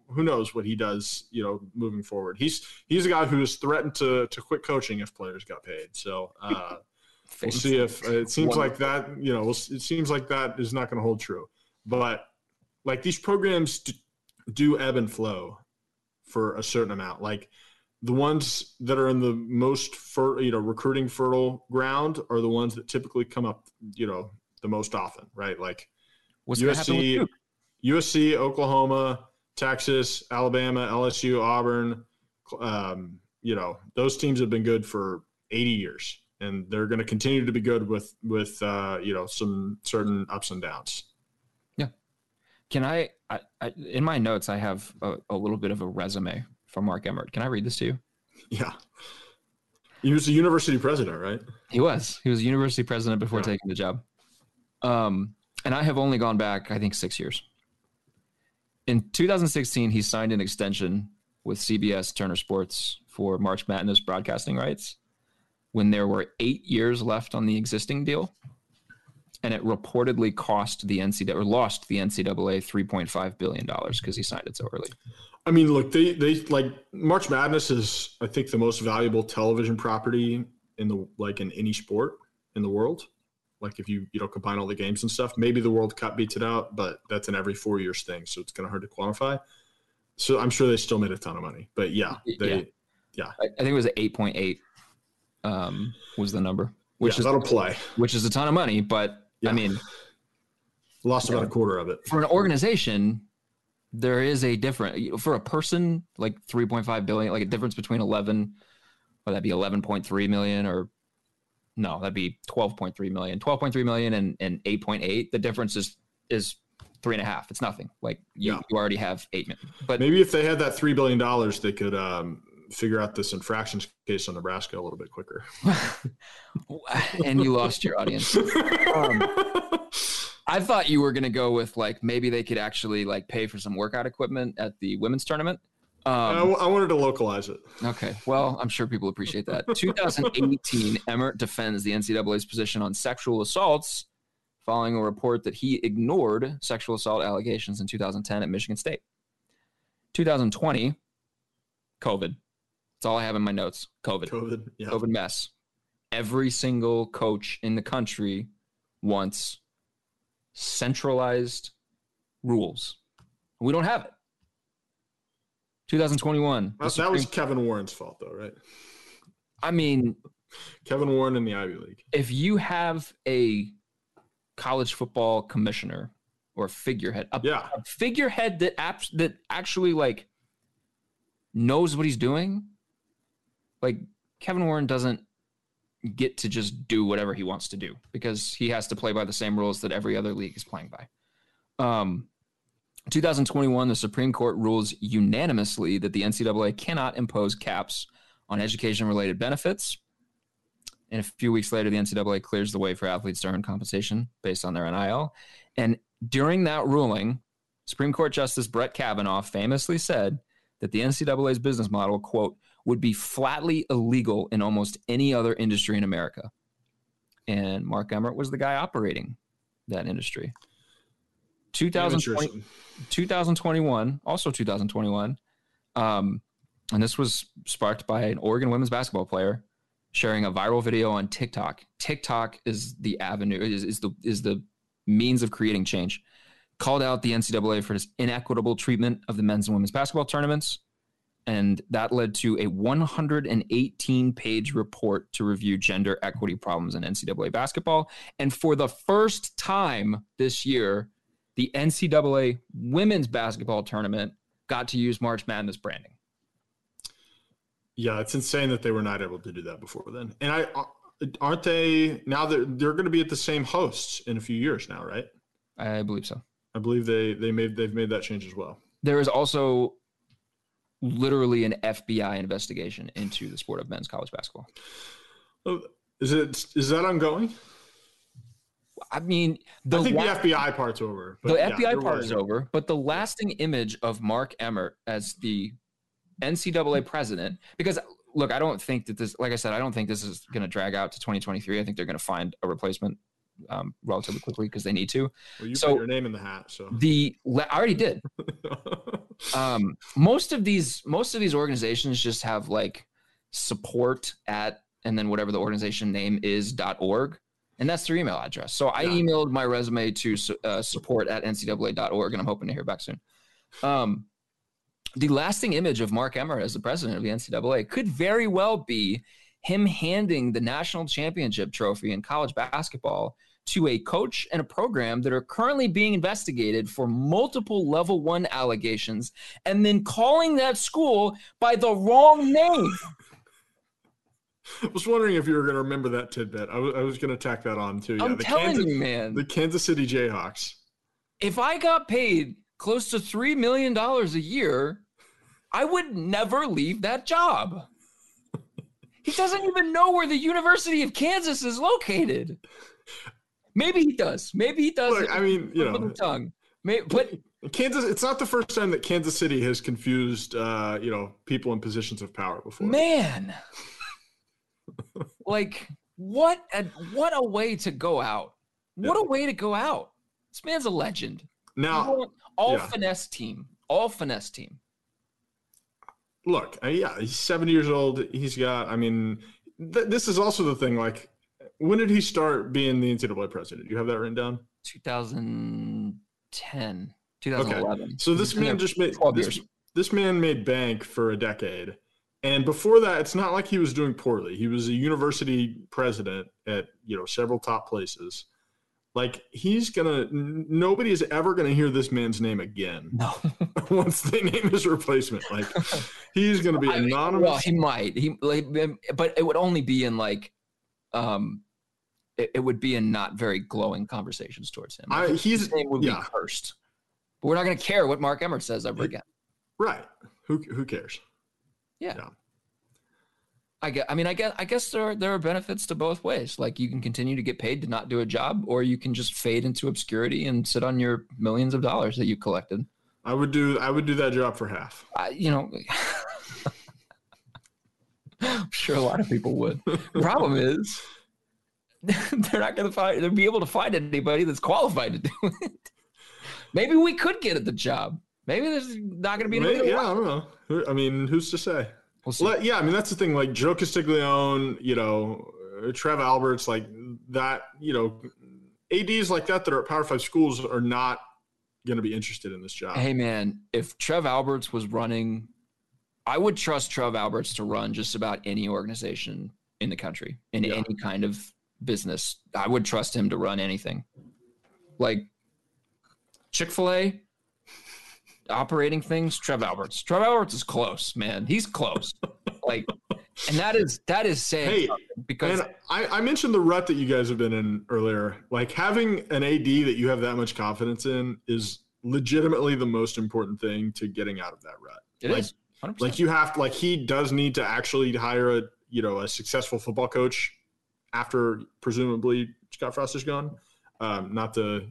who knows what he does, you know, moving forward. He's he's a guy who is threatened to to quit coaching if players got paid. So uh, we'll see if uh, it seems like that. You know, we'll, it seems like that is not going to hold true. But like these programs do, do ebb and flow for a certain amount. Like the ones that are in the most fer, you know recruiting fertile ground are the ones that typically come up you know the most often, right? Like What's going to happen with USC, USC, Oklahoma, Texas, Alabama, LSU, Auburn. Um, you know those teams have been good for 80 years, and they're going to continue to be good with with uh, you know some certain ups and downs. Yeah can I, I, I in my notes I have a, a little bit of a resume from Mark Emmert. Can I read this to you? Yeah, he was a university president, right? He was. He was a university president before Yeah. taking the job. Um, and I have only gone back, I think, six years. In 2016, he signed an extension with CBS Turner Sports for March Madness broadcasting rights when there were eight years left on the existing deal. And it reportedly cost the NCAA or lost the NCAA $3.5 billion because he signed it so early. I mean, look, they they like March Madness is I think the most valuable television property in the like in any sport in the world. Like if you you know combine all the games and stuff, maybe the World Cup beats it out, but that's an every four years thing, so it's kind of hard to quantify. So I'm sure they still made a ton of money, but yeah, they I, I think it was 8.8 um, was the number, which yeah, is that'll play. which is a ton of money. But Yeah. I mean, Lost about a quarter of it. for an organization, there is a different for a person like 3.5 billion, like a difference between 11, or that'd be 11.3 million, or no, that'd be 12.3 million, 12.3 million, and and 8.8. The difference is is three and a half. It's nothing. Like you, Yeah. you already have eight million. But Maybe if they had that three billion dollars, they could um, figure out this infractions case on Nebraska a little bit quicker. and you lost your audience. Um, I thought you were going to go with like maybe they could actually like pay for some workout equipment at the women's tournament. I, Um, I wanted to localize it. okay, well, I'm sure people appreciate that. 2018, Emmert defends the NCAA's position on sexual assaults following a report that he ignored sexual assault allegations in 2010 at Michigan State. 2020, COVID. That's all I have in my notes. COVID. COVID. Yeah. COVID mess. Every single coach in the country wants centralized rules. We don't have it. 2021. the That, that Supreme- was Kevin Warren's fault, though, right? I mean, Kevin Warren in the Ivy League. if you have a college football commissioner or figurehead, a, Yeah. a figurehead that apps that actually like knows what he's doing, like Kevin Warren doesn't get to just do whatever he wants to do because he has to play by the same rules that every other league is playing by. Um, 2021, the Supreme Court rules unanimously that the NCAA cannot impose caps on education related benefits. And a few weeks later, the NCAA clears the way for athletes to earn compensation based on their NIL. And during that ruling, Supreme Court Justice Brett Kavanaugh famously said that the NCAA's business model, quote, would be flatly illegal in almost any other industry in America. And Mark Emmert was the guy operating that industry. 2020, 2021, also 2021, um, and this was sparked by an Oregon women's basketball player sharing a viral video on TikTok. TikTok is the avenue, is, is the is the means of creating change. Called out the NCAA for this inequitable treatment of the men's and women's basketball tournaments, and that led to a 118 page report to review gender equity problems in NCAA basketball. And for the first time this year, the NCAA women's basketball tournament got to use March Madness branding. Yeah, it's insane that they were not able to do that before then. And I aren't they now that they're going to be at the same hosts in a few years now, right? I believe so. I believe they they made they've made that change as well. There is also literally an FBI investigation into the sport of men's college basketball. Oh, Is it is that ongoing? I mean, the I think la- the FBI part's over. the yeah, FBI part was- is over, but the lasting image of Mark Emmert as the NCAA president, because look, I don't think that this, like I said, I don't think this is going to drag out to 2023. I think they're going to find a replacement um, relatively quickly because they need to. Well, you So- put your name in the hat, so The I already did. um, most of these most of these organizations just have like support at and then whatever the organization name is dot org and that's their email address so i Yeah. emailed my resume to uh, support at ncaa.org and i'm hoping to hear back soon um, the lasting image of mark emmert as the president of the ncaa could very well be him handing the national championship trophy in college basketball to a coach and a program that are currently being investigated for multiple level one allegations and then calling that school by the wrong name. I was wondering if you were going to remember that tidbit. I was, was going to tack that on too. Yeah, I'm the telling Kansas, you, man. the Kansas City Jayhawks. if I got paid close to three million dollars a year, I would never leave that job. He doesn't even know where the University of Kansas is located. Maybe he does. Maybe he does. Look, I mean, you know, tongue. May but Kansas. It's not the first time that Kansas City has confused, uh, you know, people in positions of power before. man, like what? A, what a way to go out! What a way to go out! This man's a legend. Now, all yeah. finesse team. All finesse team. Look, uh, yeah, he's 70 years old. He's got, I mean, th- this is also the thing. Like, when did he start being the NCAA president? You have that written down? 2010, 2011. So this man just made this, this man made bank for a decade. And before that, it's not like he was doing poorly. He was a university president at, you know, several top places. Like he's gonna n- nobody is ever gonna hear this man's name again No. once they name his replacement. Like he's gonna be I mean, anonymous. well, he might. He like, but it would only be in like, um, it, it would be in not very glowing conversations towards him. I, Like, he's his name would yeah, be cursed. But we're not to care what Mark Emmert says ever again. right. Who who cares? Yeah. yeah. I guess, I mean, I guess, I guess there are, there are benefits to both ways. Like you can continue to get paid to not do a job, or you can just fade into obscurity and sit on your millions of dollars that you collected. I would do I would do that job for half. I, you know, I'm sure a lot of people would. The Problem is, they're not going to find, they'll be able to find anybody that's qualified to do it. Maybe we could get at the job. Maybe there's not going to be. Maybe, yeah, I don't know. I mean, who's to say? We'll yeah, I mean that's the thing. Like Joe Castiglione, you know, uh, Trev Alberts, like that. You know, ads like that that are at Power Five schools are not going to be interested in this job. Hey man, if Trev Alberts was running, I would trust Trev Alberts to run just about any organization in the country in Yeah. any kind of business. I would trust him to run anything. Like Chick Fil A, operating things. Trev Alberts. Trev Alberts is close, man. He's close. like, and that is that is saying Hey, because I, I mentioned the rut that you guys have been in earlier. Like having an AD that you have that much confidence in is legitimately the most important thing to getting out of that rut. it like, is 100%. Like you have like he does need to actually hire a you know a successful football coach after presumably Scott Frost is gone. Um, not to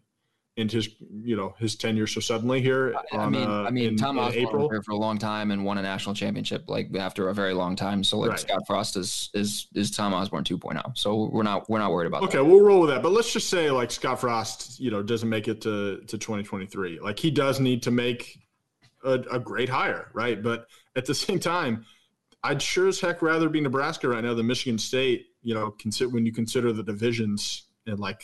end his you know his tenure so suddenly here. I on, mean, uh, I mean, in- Tom in Osborne April. was there for a long time and won a national championship like after a very long time. So like Right. Scott Frost is is is Tom Osborne 2.0. So we're not we're not worried about Okay, that. we'll roll with that. But let's just say like Scott Frost, you know, doesn't make it to to 2023. Like he does need to make a, a great hire, right? But at the same time, I'd sure as heck rather be Nebraska right now than Michigan State. You know, consider when you consider the divisions and like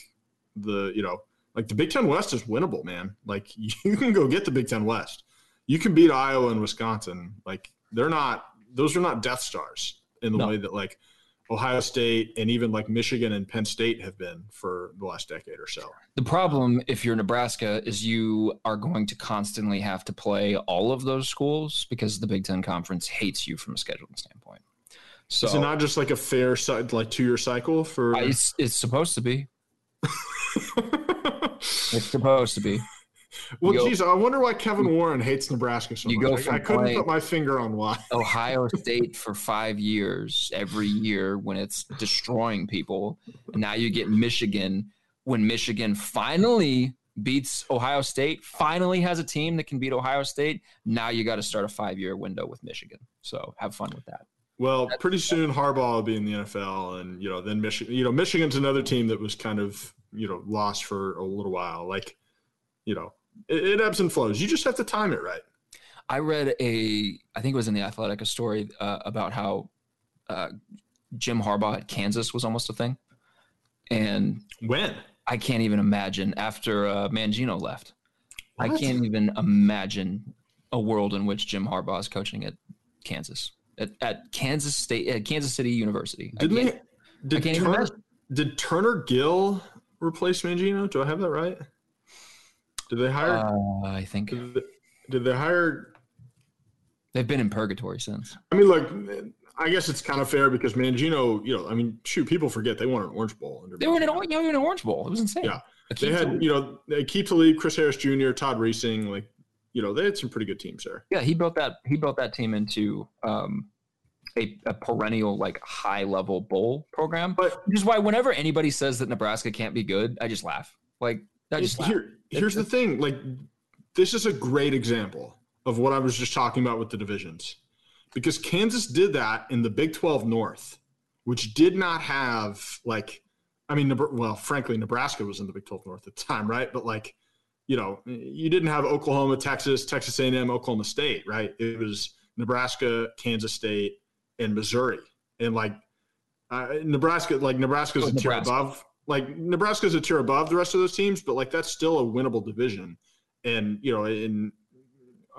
the you know like the Big Ten West is winnable, man. Like you can go get the Big Ten West. You can beat Iowa and Wisconsin. Like they're not those are not Death Stars in the No. way that like Ohio State and even like Michigan and Penn State have been for the last decade or so. The problem if you're Nebraska is you are going to constantly have to play all of those schools because the Big Ten Conference hates you from a scheduling standpoint. So Is it not just like a fair like two year cycle for? I- it's it's supposed to be. It's supposed to be. well, go- geez, I wonder why Kevin Warren hates Nebraska so You much. go I- from I, couldn't put my finger on why. Ohio State for five years every year when it's destroying people. And now you get Michigan when Michigan finally beats Ohio State, finally has a team that can beat Ohio State. Now you got to start a five year window with Michigan. So have fun with that. Well, pretty soon Harbaugh will be in the NFL, and you know then Michigan. You know Michigan's another team that was kind of you know lost for a little while. Like you know it, it ebbs and flows. You just have to time it right. I read a, I think it was in the Athletic, a story uh, about how uh, Jim Harbaugh at Kansas was almost a thing. And When? I can't even imagine after uh, Mangino left. I can't even imagine a world in which Jim Harbaugh is coaching at Kansas, at, at Kansas State, at Kansas City University. Didn't can't- they? Did can't even Turner, did Turner Gill replace Mangino? Do I have that right? Did they hire? Uh, I think did, they, did they hire They've been in purgatory since. I mean, look, I guess it's kind of fair because Mangino, you know, I mean, shoot, people forget they won an Orange Bowl. Under They were in an, yeah, they were in an Orange Bowl. It was insane. Yeah. Akeem They had, you know, Aqib Talib, Chris Harris Jr., Todd Reesing, like, you know, they had some pretty good teams there. yeah, he built that. He built that team into um, a, a perennial like high level bowl program. But Which is why whenever anybody says that Nebraska can't be good, I just laugh. Like I just laugh. here, here's the thing, like, this is a great example of what I was just talking about with the divisions, because Kansas did that in the Big 12 North, which did not have like, I mean, well, frankly, Nebraska was in the Big 12 North at the time, right? But like, you know, you didn't have Oklahoma, Texas, Texas A&M, Oklahoma State, right? It was Nebraska, Kansas State, and Missouri, and like uh, Nebraska, like Nebraska's Oh, a tier Nebraska. above, like Nebraska's a tier above the rest of those teams, but like that's still a winnable division, and you know, in,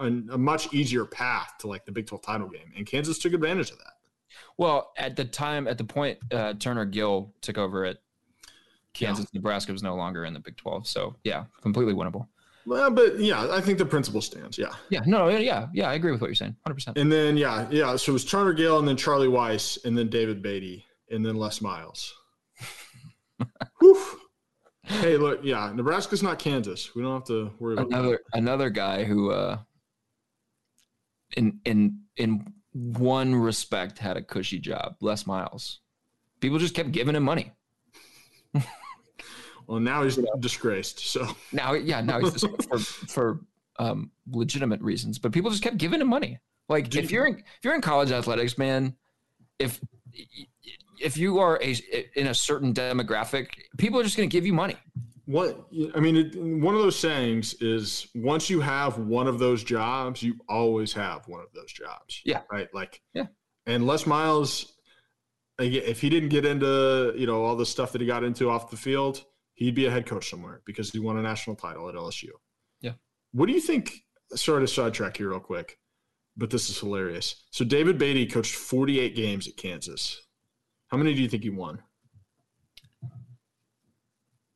in a much easier path to like the Big 12 title game, and Kansas took advantage of that. Well, at the time, at the point uh, Turner Gill took over at Kansas, Nebraska was no longer in the Big 12. So yeah, completely winnable. Well, but yeah, I think the principle stands. Yeah. Yeah, no, yeah, yeah, I agree with what you're saying, 100. percent And then yeah, yeah. So it was Turner Gill and then Charlie Weis and then David Beaty and then Les Miles. Whew. Hey, look, yeah, Nebraska's not Kansas. We don't have to worry about that. Another another guy who, uh, in in in one respect, had a cushy job. Les Miles. People just kept giving him money. Well, now he's disgraced. So Now, yeah, now he's for for um, legitimate reasons, but people just kept giving him money. Like Do if you- you're in if you're in college athletics, man, if if you are a in a certain demographic, people are just going to give you money. what I mean, it, one of those sayings is once you have one of those jobs, you always have one of those jobs. Yeah. Right. Like. Yeah. And Les Miles, if he didn't get into you know all the stuff that he got into off the field, he'd be a head coach somewhere because he won a national title at LSU. Yeah. What do you think? Sorry to sidetrack here real quick, but this is hilarious. So David Beaty coached 48 games at Kansas. How many do you think he won?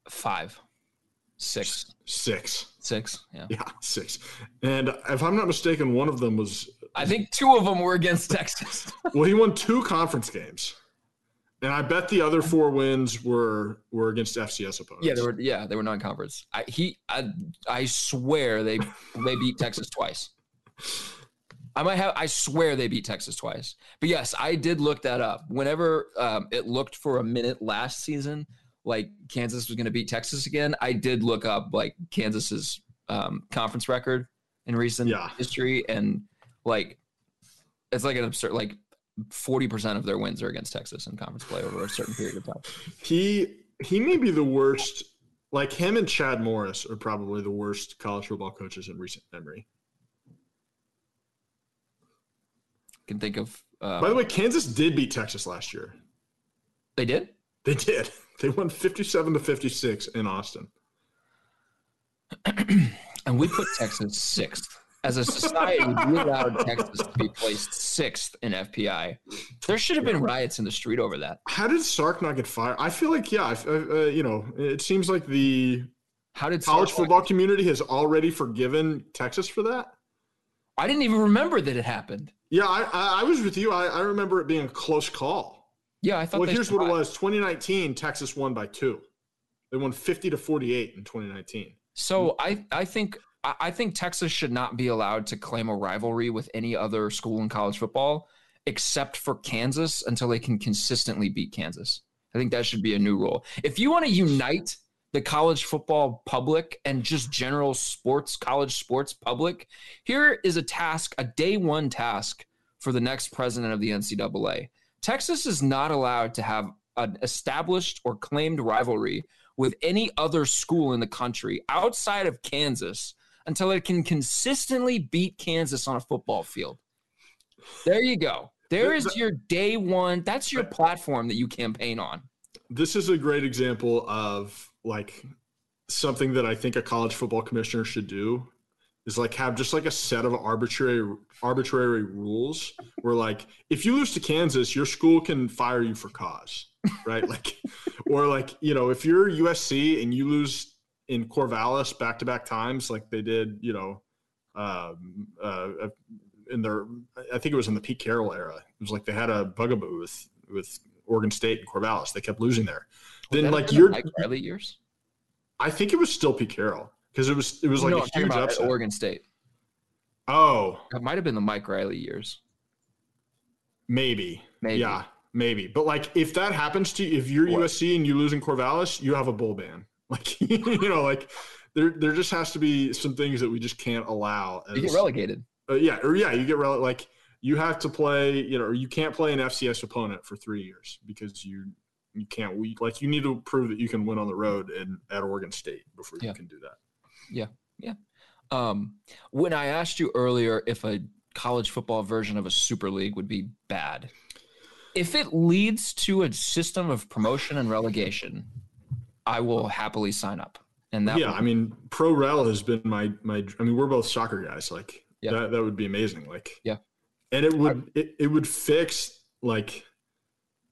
Five, six, Six. six. Yeah, Yeah, six. And if I'm not mistaken, one of them was I think two of them were against Texas. well, he won two conference games, and I bet the other four wins were were against FCS opponents. yeah, they were. Yeah, they were non-conference. I he I I swear they they beat Texas twice. I might have. I swear they beat Texas twice. But yes, I did look that up. Whenever um, it looked for a minute last season, like Kansas was going to beat Texas again, I did look up like Kansas's um, conference record in recent Yeah. history, and like it's like an absurd like. Forty percent of their wins are against Texas in conference play over a certain period of time. he he may be the worst. Like him and Chad Morris are probably the worst college football coaches in recent memory. Can think of. Uh, By the way, Kansas did beat Texas last year. they did. They did. They won 57 to 56 in Austin. and we put Texas sixth. As a society, we allowed Texas to be placed sixth in FPI. There should have been riots in the street over that. How did Sark not get fired? I feel like yeah, I- uh, you know, it seems like the How did college Sark- football community has already forgiven Texas for that. I didn't even remember that it happened. Yeah, I, I, I was with you. I, I remember it being a close call. Yeah, I thought. Well, here's what it was: 2019, Texas won by two. They won 50 to 48 in 2019. So I, I think, I think Texas should not be allowed to claim a rivalry with any other school in college football, except for Kansas, until they can consistently beat Kansas. I think that should be a new rule. If you want to unite the college football public and just general sports, college sports public, here is a task, a day one task for the next president of the NCAA. Texas is not allowed to have an established or claimed rivalry with any other school in the country outside of Kansas until it can consistently beat Kansas on a football field. There you go. There is your day one. That's your platform that you campaign on. This is a great example of like something that I think a college football commissioner should do is like have just like a set of arbitrary arbitrary rules where like if you lose to Kansas, your school can fire you for cause, right? like or like, you know, if you're USC and you lose in Corvallis back to back times like they did, you know, um, uh, in their I think it was in the Pete Carroll era. It was like they had a bugaboo with with Oregon State and Corvallis. They kept losing there. Then like your you're, Mike Riley years. I think it was still Pete Carroll because it was it was like no, a huge upset. Oregon State. Oh, It might have been the Mike Riley years. maybe, Maybe. yeah, maybe. But like if that happens to you, if you're What? USC and you lose in Corvallis, you have a bowl ban. Like you know, like there there just has to be some things that we just can't allow. You get relegated. uh, yeah, or yeah, you get rele- like you have to play, you know, or you can't play an FCS opponent for three years because you you can't. We like you need to prove that you can win on the road and at Oregon State before Yeah. you can do that. Yeah, yeah. Um, when I asked you earlier if a college football version of a super league would be bad, if it leads to a system of promotion and relegation, I will happily sign up. And that yeah, would- I mean, pro rel has been my my. I mean, we're both soccer guys. Like Yeah. that that would be amazing. Like Yeah. and it would it, it would fix like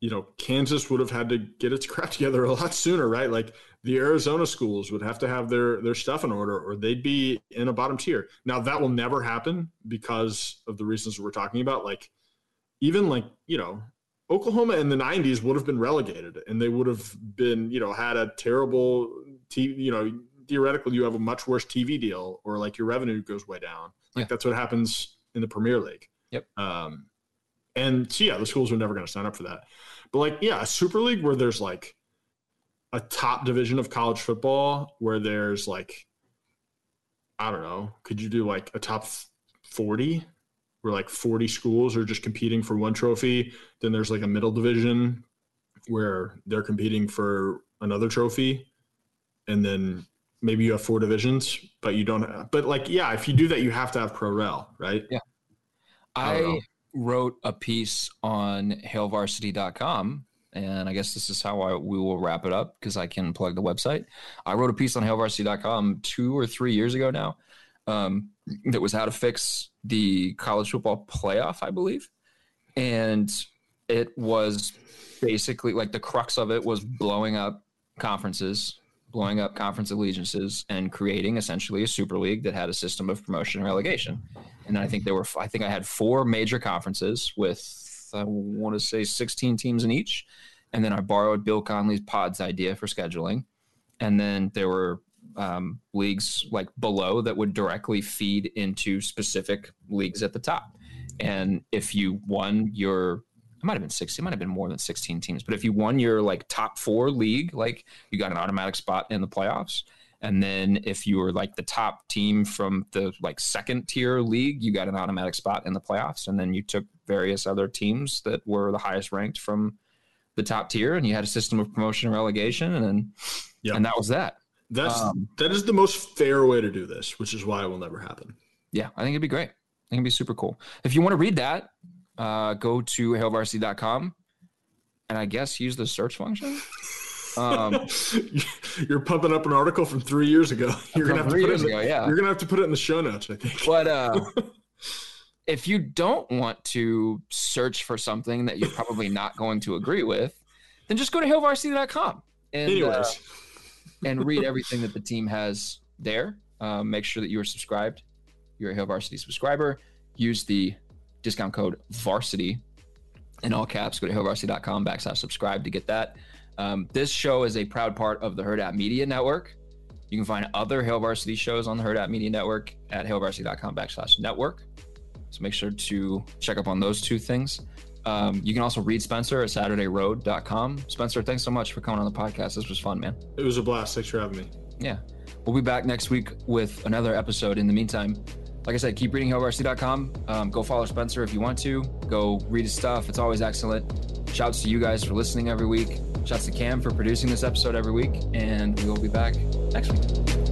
you know Kansas would have had to get its crap together a lot sooner, right? Like the Arizona schools would have to have their their stuff in order, or they'd be in a bottom tier. Now that will never happen because of the reasons we're talking about. Like even like you know Oklahoma in the 90s would have been relegated and they would have been, you know, had a terrible TV, you know, theoretically you have a much worse TV deal or like your revenue goes way down. Like Yeah. that's what happens in the Premier League. Yep. Um, and so, yeah, the schools are never going to sign up for that. But like, yeah, a Super League where there's like a top division of college football where there's like, I don't know, could you do like a top 40 where like 40 schools are just competing for one trophy? Then there's like a middle division where they're competing for another trophy. And then maybe you have four divisions, but you don't have, but like, yeah, if you do that, you have to have pro rel, right? I I wrote a piece on hailvarsity.com, and I guess this is how I, we will wrap it up because I can plug the website. I wrote a piece on hailvarsity.com two or three years ago now um, that was how to fix the college football playoff, I believe. And it was basically like the crux of it was blowing up conferences, blowing up conference allegiances, and creating essentially a super league that had a system of promotion and relegation. And I think there were I think I had four major conferences with I want to say 16 teams in each, and then I borrowed Bill Connelly's Pods idea for scheduling, and then there were um, leagues like below that would directly feed into specific leagues at the top, and if you won your it might have been 16 it might have been more than 16 teams but if you won your like top four league like you got an automatic spot in the playoffs and then if you were like the top team from the like second tier league, you got an automatic spot in the playoffs. And then you took various other teams that were the highest ranked from the top tier, and you had a system of promotion and relegation, and then Yeah. and that was that. That's, Um, that is the most fair way to do this, which is why it will never happen. Yeah, I think it'd be great. I think it'd be super cool. If you want to read that, uh, go to hailvarsity.com and I guess use the search function. Um, You're pumping up an article from three years ago. You're gonna have to put it in the, ago, yeah. You're gonna have to put it in the show notes. I think. But uh, if you don't want to search for something that you're probably not going to agree with, then just go to hailvarsity.com and, uh, Anyways, and read everything that the team has there. Um, make sure that you are subscribed. You're a Hail Varsity subscriber. Use the discount code VARSITY in all caps. Go to hailvarsity.com backslash subscribe to get that. Um, this show is a proud part of the Hurrdat Media Network. You can find other Hail Varsity shows on the Hurrdat Media Network at hailvarsity.com backslash network. So make sure to check up on those two things. Um, you can also read Spenser at SaturdayRoad.com. Spenser, thanks so much for coming on the podcast. This was fun, man. it was a blast. Thanks for having me. Yeah. We'll be back next week with another episode. In the meantime, like I said, keep reading hailvarsity.com. Um, go follow Spenser if you want to. Go read his stuff. It's always excellent. Shouts to you guys for listening every week. Shouts to Cam for producing this episode every week. And we will be back next week.